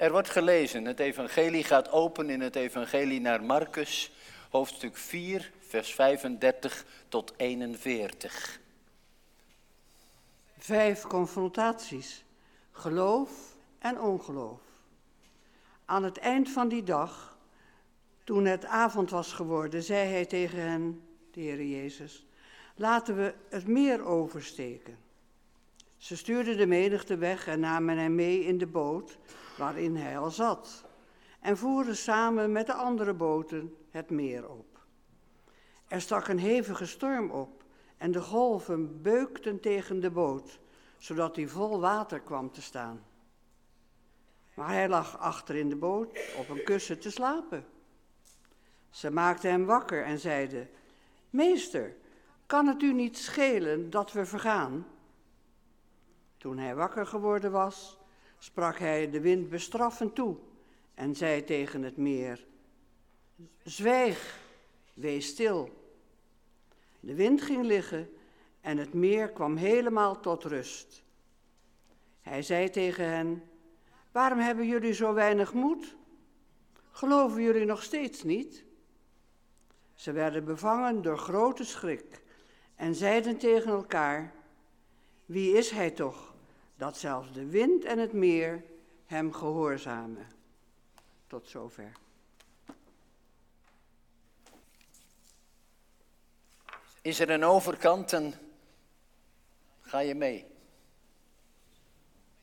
Er wordt gelezen, het evangelie gaat open in het evangelie naar Marcus, hoofdstuk 4, vers 35 tot 41. Vijf confrontaties, geloof en ongeloof. Aan het eind van die dag, toen het avond was geworden, zei hij tegen hen, de Heer Jezus, laten we het meer oversteken. Ze stuurden de menigte weg en namen hem mee in de boot waarin hij al zat, en voeren samen met de andere boten het meer op. Er stak een hevige storm op en de golven beukten tegen de boot, zodat hij vol water kwam te staan. Maar hij lag achter in de boot op een kussen te slapen. Ze maakten hem wakker en zeiden: Meester, kan het u niet schelen dat we vergaan? Toen hij wakker geworden was, sprak hij de wind bestraffend toe en zei tegen het meer: Zwijg, wees stil. De wind ging liggen en het meer kwam helemaal tot rust. Hij zei tegen hen: Waarom hebben jullie zo weinig moed? Geloven jullie nog steeds niet? Ze werden bevangen door grote schrik en zeiden tegen elkaar: Wie is hij toch dat zelfs de wind en het meer hem gehoorzamen? Tot zover. Is er een overkant, dan ga je mee.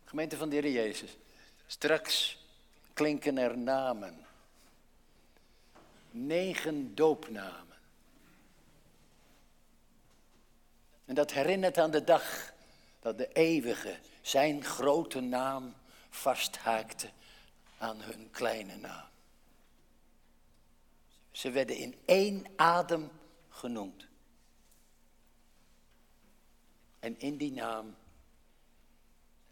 Gemeente van de Heer Jezus. Straks klinken er namen. Negen doopnamen. En dat herinnert aan de dag dat de eeuwige zijn grote naam vasthaakte aan hun kleine naam. Ze werden in één adem genoemd. En in die naam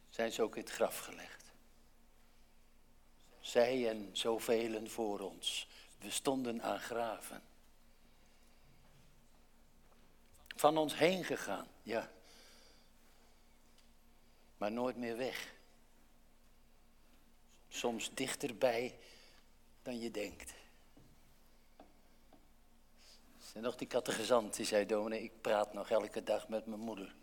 zijn ze ook in het graf gelegd. Zij en zoveel voor ons. We stonden aan graven. Van ons heen gegaan, ja. Maar nooit meer weg. Soms dichterbij dan je denkt. En nog die kattegezant die zei, dominee, ik praat nog elke dag met mijn moeder.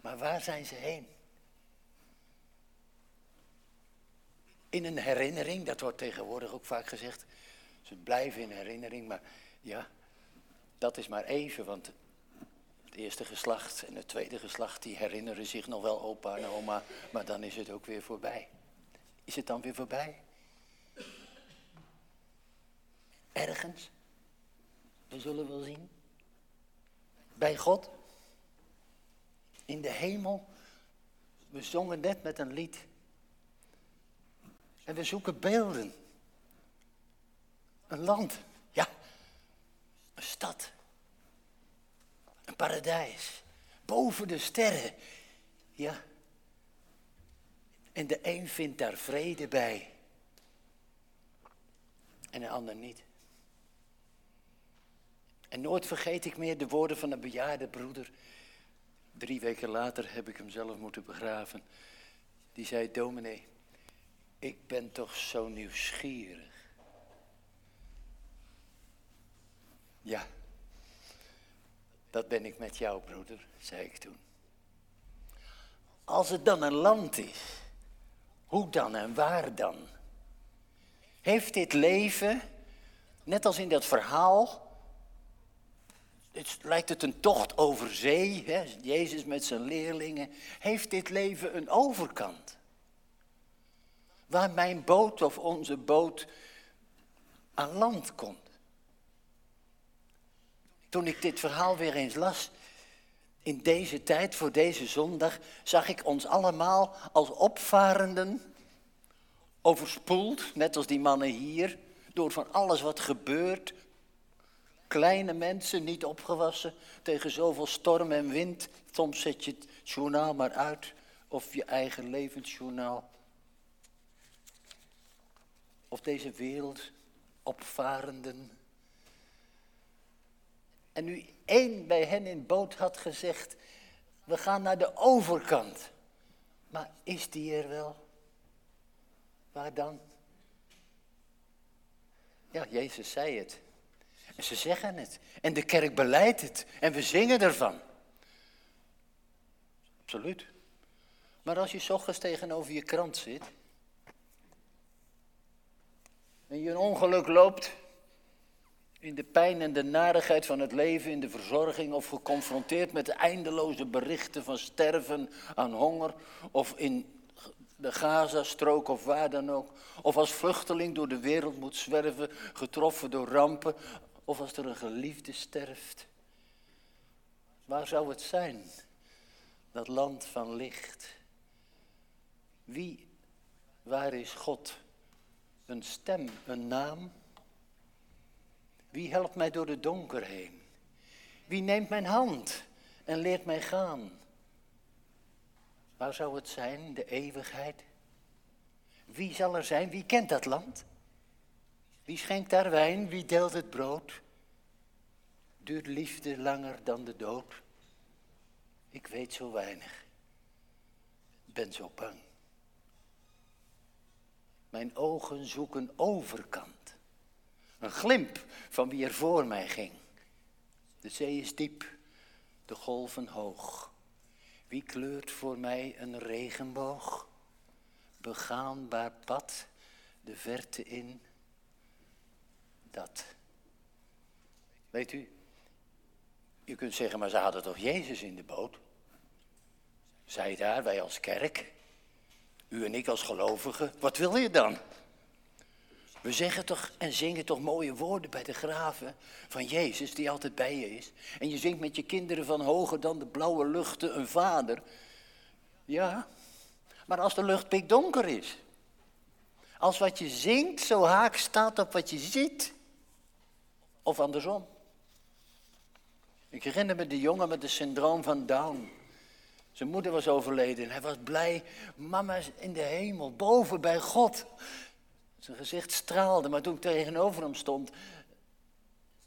Maar waar zijn ze heen? In een herinnering, dat wordt tegenwoordig ook vaak gezegd. Ze blijven in herinnering, maar ja, dat is maar even, want het eerste geslacht en het tweede geslacht, die herinneren zich nog wel opa en oma, maar dan is het ook weer voorbij. Is het dan weer voorbij? Ergens? We zullen wel zien. Bij God? in de hemel. We zongen net met een lied. En we zoeken beelden. Een land, ja. Een stad. Paradijs. Boven de sterren, ja. En de een vindt daar vrede bij. En de ander niet. En nooit vergeet ik meer de woorden van een bejaarde broeder Drie weken later heb ik hem zelf moeten begraven. Die zei, dominee, ik ben toch zo nieuwsgierig. Ja, dat ben ik met jou, broeder, zei ik toen. Als het dan een land is, hoe dan en waar dan? Heeft dit leven, net als in dat verhaal, het lijkt het een tocht over zee, hè? Jezus met zijn leerlingen. Heeft dit leven een overkant? Waar mijn boot of onze boot aan land komt. Toen ik dit verhaal weer eens las, in deze tijd, voor deze zondag, zag ik ons allemaal als opvarenden overspoeld, net als die mannen hier, door van alles wat gebeurt, kleine mensen, niet opgewassen tegen zoveel storm en wind. Soms zet je het journaal maar uit of je eigen levensjournaal. Of deze wereld opvarenden. En nu één bij hen in boot had gezegd, We gaan naar de overkant. Maar is die er wel? Waar dan? Ja, Jezus zei het. En ze zeggen het. En de kerk beleidt het. En we zingen ervan. Absoluut. Maar als je ochtends tegenover je krant zit. En je een ongeluk loopt. In de pijn en de narigheid van het leven, in de verzorging of geconfronteerd met eindeloze berichten van sterven aan honger of in de Gazastrook of waar dan ook. Of als vluchteling door de wereld moet zwerven, getroffen door rampen. Of als er een geliefde sterft. Waar zou het zijn? Dat land van licht. Wie, waar is God? Een stem, een naam. Wie helpt mij door de donker heen? Wie neemt mijn hand en leert mij gaan? Waar zou het zijn, de eeuwigheid? Wie zal er zijn? Wie kent dat land? Wie schenkt daar wijn? Wie deelt het brood? Duurt liefde langer dan de dood? Ik weet zo weinig. Ben zo bang. Mijn ogen zoeken overkant. Een glimp van wie er voor mij ging. De zee is diep, de golven hoog. Wie kleurt voor mij een regenboog? Begaanbaar pad, de verte in. Dat. Weet u, je kunt zeggen, maar ze hadden toch Jezus in de boot? Zij daar, wij als kerk. U en ik als gelovigen. Wat wil je dan? We zeggen toch en zingen toch mooie woorden bij de graven van Jezus die altijd bij je is. En je zingt met je kinderen van hoger dan de blauwe luchten een vader. Ja, maar als de lucht pikdonker is. Als wat je zingt zo haak staat op wat je ziet. Of andersom. Ik herinner me de jongen met het syndroom van Down. Zijn moeder was overleden. Hij was blij. Mama in de hemel, boven bij God. Zijn gezicht straalde, maar toen ik tegenover hem stond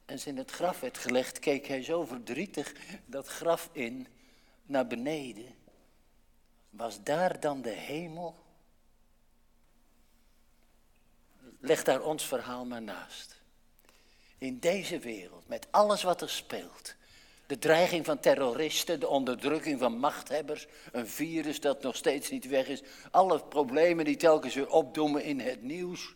en ze in het graf werd gelegd, keek hij zo verdrietig dat graf in naar beneden. Was daar dan de hemel? Leg daar ons verhaal maar naast. In deze wereld, met alles wat er speelt, de dreiging van terroristen, de onderdrukking van machthebbers, een virus dat nog steeds niet weg is. Alle problemen die telkens weer opdoemen in het nieuws.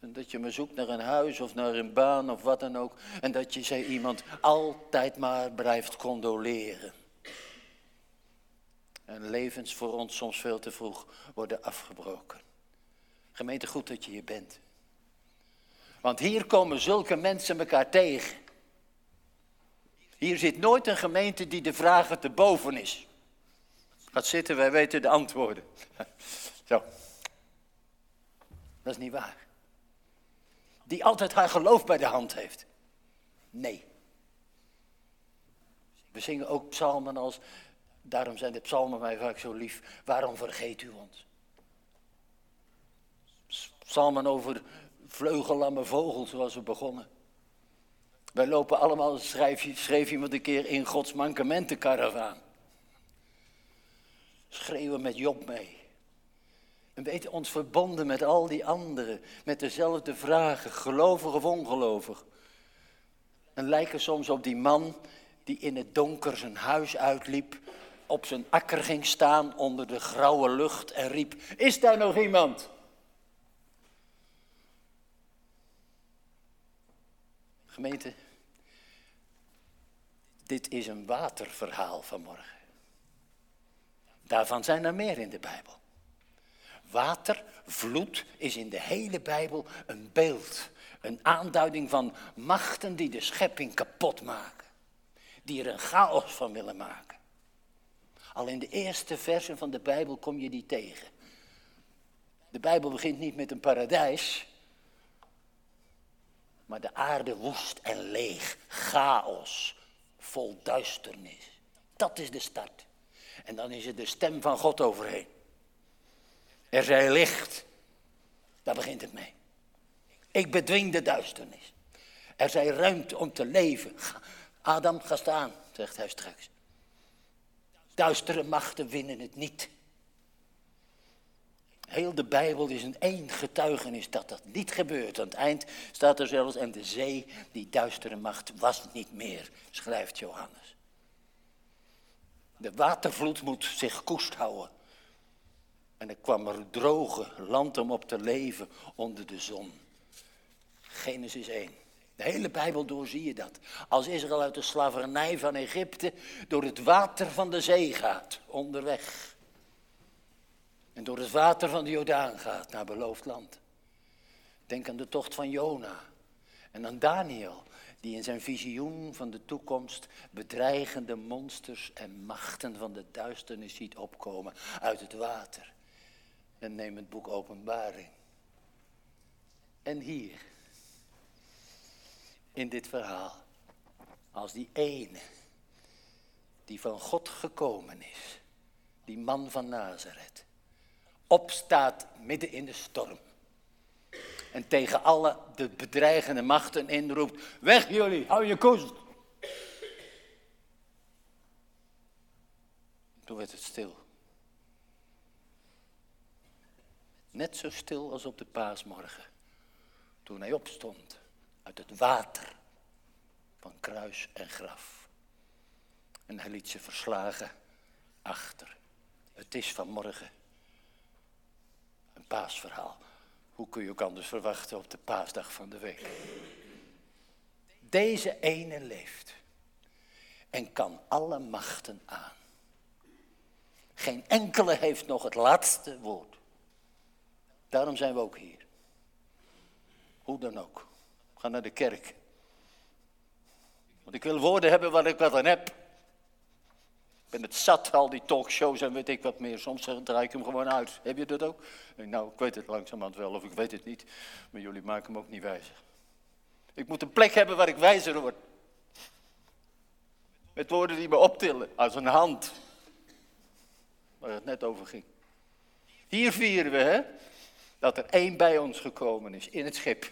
En dat je maar zoekt naar een huis of naar een baan of wat dan ook. En dat je, zei iemand, altijd maar blijft condoleren. En levens voor ons soms veel te vroeg worden afgebroken. Gemeente, goed dat je hier bent. Want hier komen zulke mensen elkaar tegen. Hier zit nooit een gemeente die de vragen te boven is. Gaat zitten, wij weten de antwoorden. Zo. Dat is niet waar. Die altijd haar geloof bij de hand heeft. Nee. We zingen ook psalmen als, daarom zijn de psalmen mij vaak zo lief, waarom vergeet u ons? Psalmen over vleugellamme vogels zoals we begonnen. Wij lopen allemaal, schreef, schreef iemand een keer, in Gods mankementenkaravaan. Schreeuwen met Job mee. En weten ons verbonden met al die anderen, met dezelfde vragen, gelovig of ongelovig. En lijken soms op die man die in het donker zijn huis uitliep, op zijn akker ging staan onder de grauwe lucht en riep, is daar nog iemand? Gemeente, dit is een waterverhaal vanmorgen. Daarvan zijn er meer in de Bijbel. Water, vloed, is in de hele Bijbel een beeld, een aanduiding van machten die de schepping kapot maken. Die er een chaos van willen maken. Al in de eerste versen van de Bijbel kom je die tegen. De Bijbel begint niet met een paradijs, maar de aarde woest en leeg, chaos, vol duisternis. Dat is de start. En dan is er de stem van God overheen. Er zij licht. Daar begint het mee. Ik bedwing de duisternis. Er zij ruimte om te leven. Adam, ga staan, zegt hij straks. Duistere machten winnen het niet. Heel de Bijbel is een één getuigenis dat dat niet gebeurt. Aan het eind staat er zelfs, en de zee, die duistere macht, was niet meer, schrijft Johannes. De watervloed moet zich koest houden. En er kwam er droge land om op te leven onder de zon. Genesis 1. De hele Bijbel door zie je dat. Als Israël uit de slavernij van Egypte door het water van de zee gaat, onderweg. En door het water van de Jordaan gaat naar beloofd land. Denk aan de tocht van Jona. En aan Daniel, die in zijn visioen van de toekomst bedreigende monsters en machten van de duisternis ziet opkomen uit het water. En neem het boek Openbaring. En hier, in dit verhaal, als die ene die van God gekomen is, die man van Nazareth, opstaat midden in de storm. En tegen alle de bedreigende machten inroept, weg jullie, hou je koers. Toen werd het stil. Net zo stil als op de paasmorgen, toen hij opstond uit het water van kruis en graf. En hij liet ze verslagen achter. Het is vanmorgen paasverhaal. Hoe kun je ook anders verwachten op de paasdag van de week? Deze ene leeft en kan alle machten aan. Geen enkele heeft nog het laatste woord. Daarom zijn we ook hier. Hoe dan ook. Ga naar de kerk. Want ik wil woorden hebben waar ik wat aan heb. Ik ben het zat, al die talkshows en weet ik wat meer. Soms draai ik hem gewoon uit. Heb je dat ook? Nou, ik weet het langzamerhand wel of ik weet het niet. Maar jullie maken hem ook niet wijzer. Ik moet een plek hebben waar ik wijzer word. Met woorden die me optillen, als een hand. Waar het net over ging. Hier vieren we, hè? Dat er één bij ons gekomen is in het schip.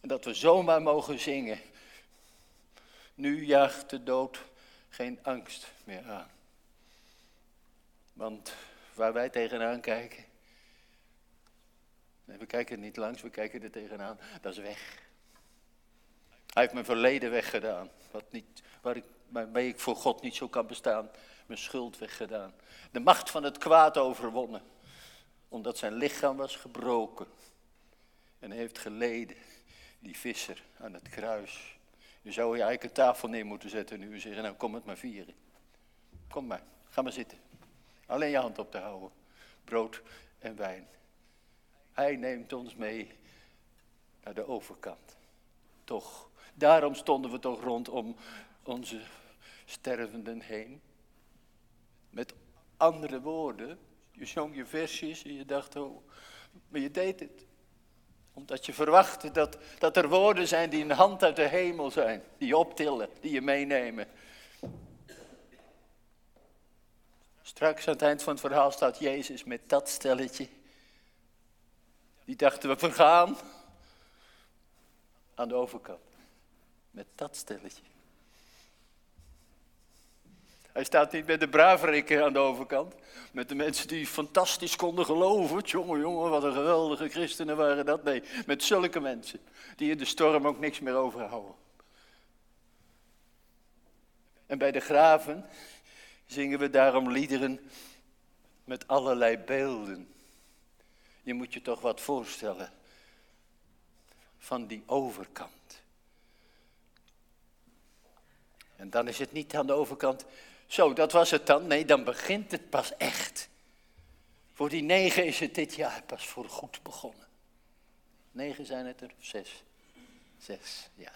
En dat we zomaar mogen zingen. Nu jaagt de dood geen angst meer aan. Want waar wij tegenaan kijken, we kijken niet langs, we kijken er tegenaan, dat is weg. Hij heeft mijn verleden weggedaan, wat niet, waar ik, waarmee ik voor God niet zo kan bestaan, mijn schuld weggedaan. De macht van het kwaad overwonnen, omdat zijn lichaam was gebroken. En heeft geleden, die visser aan het kruis. Je zou je eigenlijk een tafel neer moeten zetten nu en zeggen, nou kom het maar vieren. Kom maar, ga maar zitten. Alleen je hand op te houden. Brood en wijn. Hij neemt ons mee naar de overkant. Toch, daarom stonden we toch rondom onze stervenden heen. Met andere woorden, je zong je versjes en je dacht, oh, maar je deed het omdat je verwachtte dat, dat er woorden zijn die een hand uit de hemel zijn. Die je optillen, die je meenemen. Straks aan het eind van het verhaal staat Jezus met dat stelletje. Die dachten we vergaan. Aan de overkant. Met dat stelletje. Hij staat niet met de braverikken aan de overkant. Met de mensen die fantastisch konden geloven. Jongen, jongen, wat een geweldige christenen waren dat. Nee, met zulke mensen. Die in de storm ook niks meer overhouden. En bij de graven zingen we daarom liederen met allerlei beelden. Je moet je toch wat voorstellen van die overkant. En dan is het niet aan de overkant zo, dat was het dan. Nee, dan begint het pas echt. Voor die negen is het dit jaar pas voor goed begonnen. Negen zijn het er, zes. Zes, ja.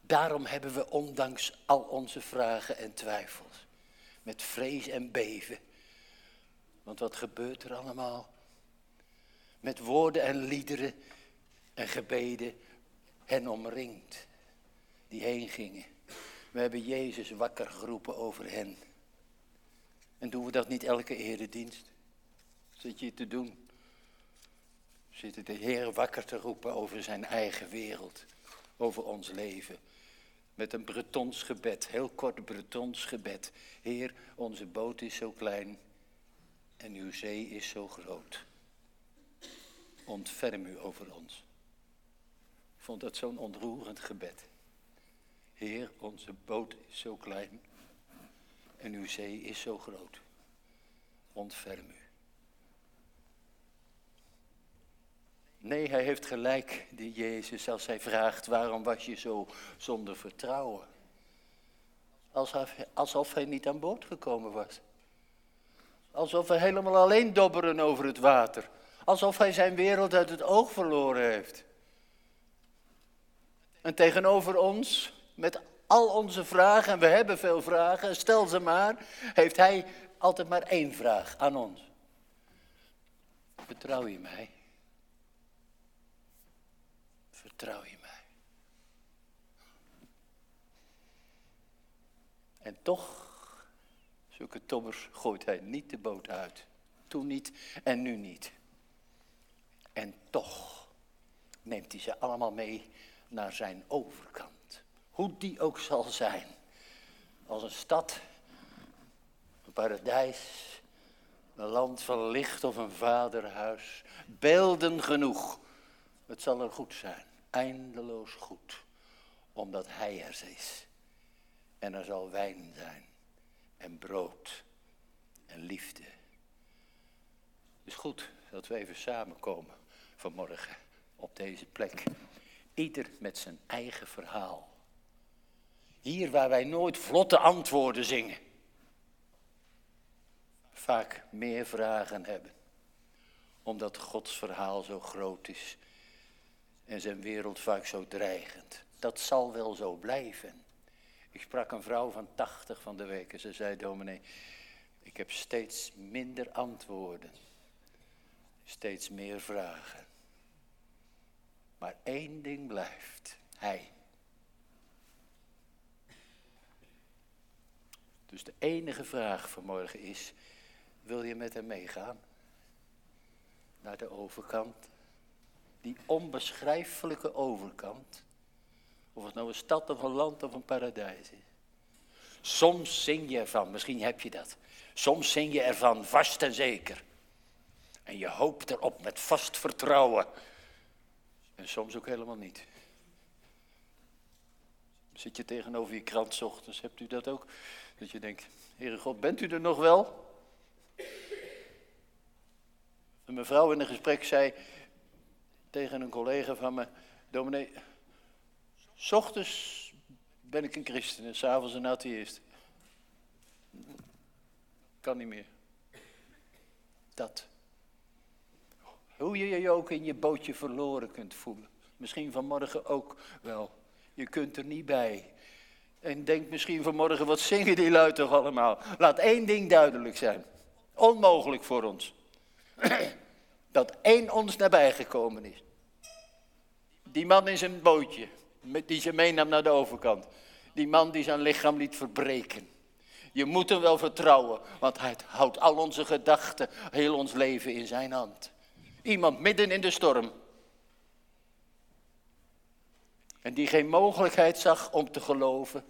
Daarom hebben we ondanks al onze vragen en twijfels, met vrees en beven. Want wat gebeurt er allemaal? Met woorden en liederen en gebeden hen omringd, die heen gingen. We hebben Jezus wakker geroepen over hen. En doen we dat niet elke eredienst? Zit je te doen? Zitten de Heer wakker te roepen over zijn eigen wereld, over ons leven. met een Bretons gebed, heel kort Bretons gebed. Heer, onze boot is zo klein en uw zee is zo groot. Ontferm u over ons. Ik vond dat zo'n ontroerend gebed. Heer, onze boot is zo klein en uw zee is zo groot. Ontferm u. Nee, hij heeft gelijk, die Jezus, als hij vraagt waarom was je zo zonder vertrouwen. Alsof hij, alsof hij niet aan boord gekomen was. Alsof hij helemaal alleen dobberen over het water. Alsof hij zijn wereld uit het oog verloren heeft. En tegenover ons, met al onze vragen, en we hebben veel vragen, stel ze maar, heeft hij altijd maar één vraag aan ons. Vertrouw je mij? Vertrouw je mij? En toch, zulke tobbers gooit hij niet de boot uit. Toen niet en nu niet. En toch neemt hij ze allemaal mee naar zijn overkant. Hoe die ook zal zijn. Als een stad, een paradijs, een land van licht of een vaderhuis. Beelden genoeg. Het zal er goed zijn eindeloos goed, omdat Hij er is. En er zal wijn zijn, en brood, en liefde. Het is goed dat we even samenkomen vanmorgen op deze plek. Ieder met zijn eigen verhaal. Hier waar wij nooit vlotte antwoorden zingen. Vaak meer vragen hebben. Omdat Gods verhaal zo groot is en zijn wereld vaak zo dreigend. Dat zal wel zo blijven. Ik sprak een vrouw van 80 van de week en ze zei, dominee, ik heb steeds minder antwoorden, steeds meer vragen. Maar één ding blijft, hij. Dus de enige vraag vanmorgen is, wil je met hem meegaan? Naar de overkant? die onbeschrijfelijke overkant. Of het nou een stad of een land of een paradijs is. Soms zing je ervan, misschien heb je dat. Soms zing je ervan vast en zeker. En je hoopt erop met vast vertrouwen. En soms ook helemaal niet. Zit je tegenover je krant ochtends, hebt u dat ook? Dat je denkt, Heere God, bent u er nog wel? Een mevrouw in een gesprek zei, tegen een collega van me, dominee, s ochtends ben ik een christen en s'avonds een atheïst. Kan niet meer. Dat. Hoe je je ook in je bootje verloren kunt voelen. Misschien vanmorgen ook wel. Je kunt er niet bij. En denk misschien vanmorgen, wat zingen die lui toch allemaal? Laat één ding duidelijk zijn. Onmogelijk voor ons. dat één ons nabij gekomen is. Die man in zijn bootje, die ze meenam naar de overkant. Die man die zijn lichaam liet verbreken. Je moet hem wel vertrouwen, want hij houdt al onze gedachten, heel ons leven in zijn hand. Iemand midden in de storm. En die geen mogelijkheid zag om te geloven,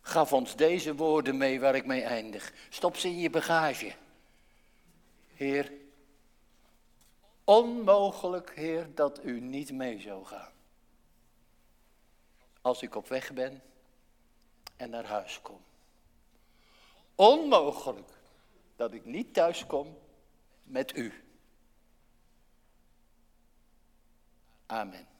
gaf ons deze woorden mee waar ik mee eindig. Stop ze in je bagage. Heer, Onmogelijk, Heer, dat u niet mee zou gaan. Als ik op weg ben en naar huis kom. Onmogelijk dat ik niet thuis kom met u. Amen.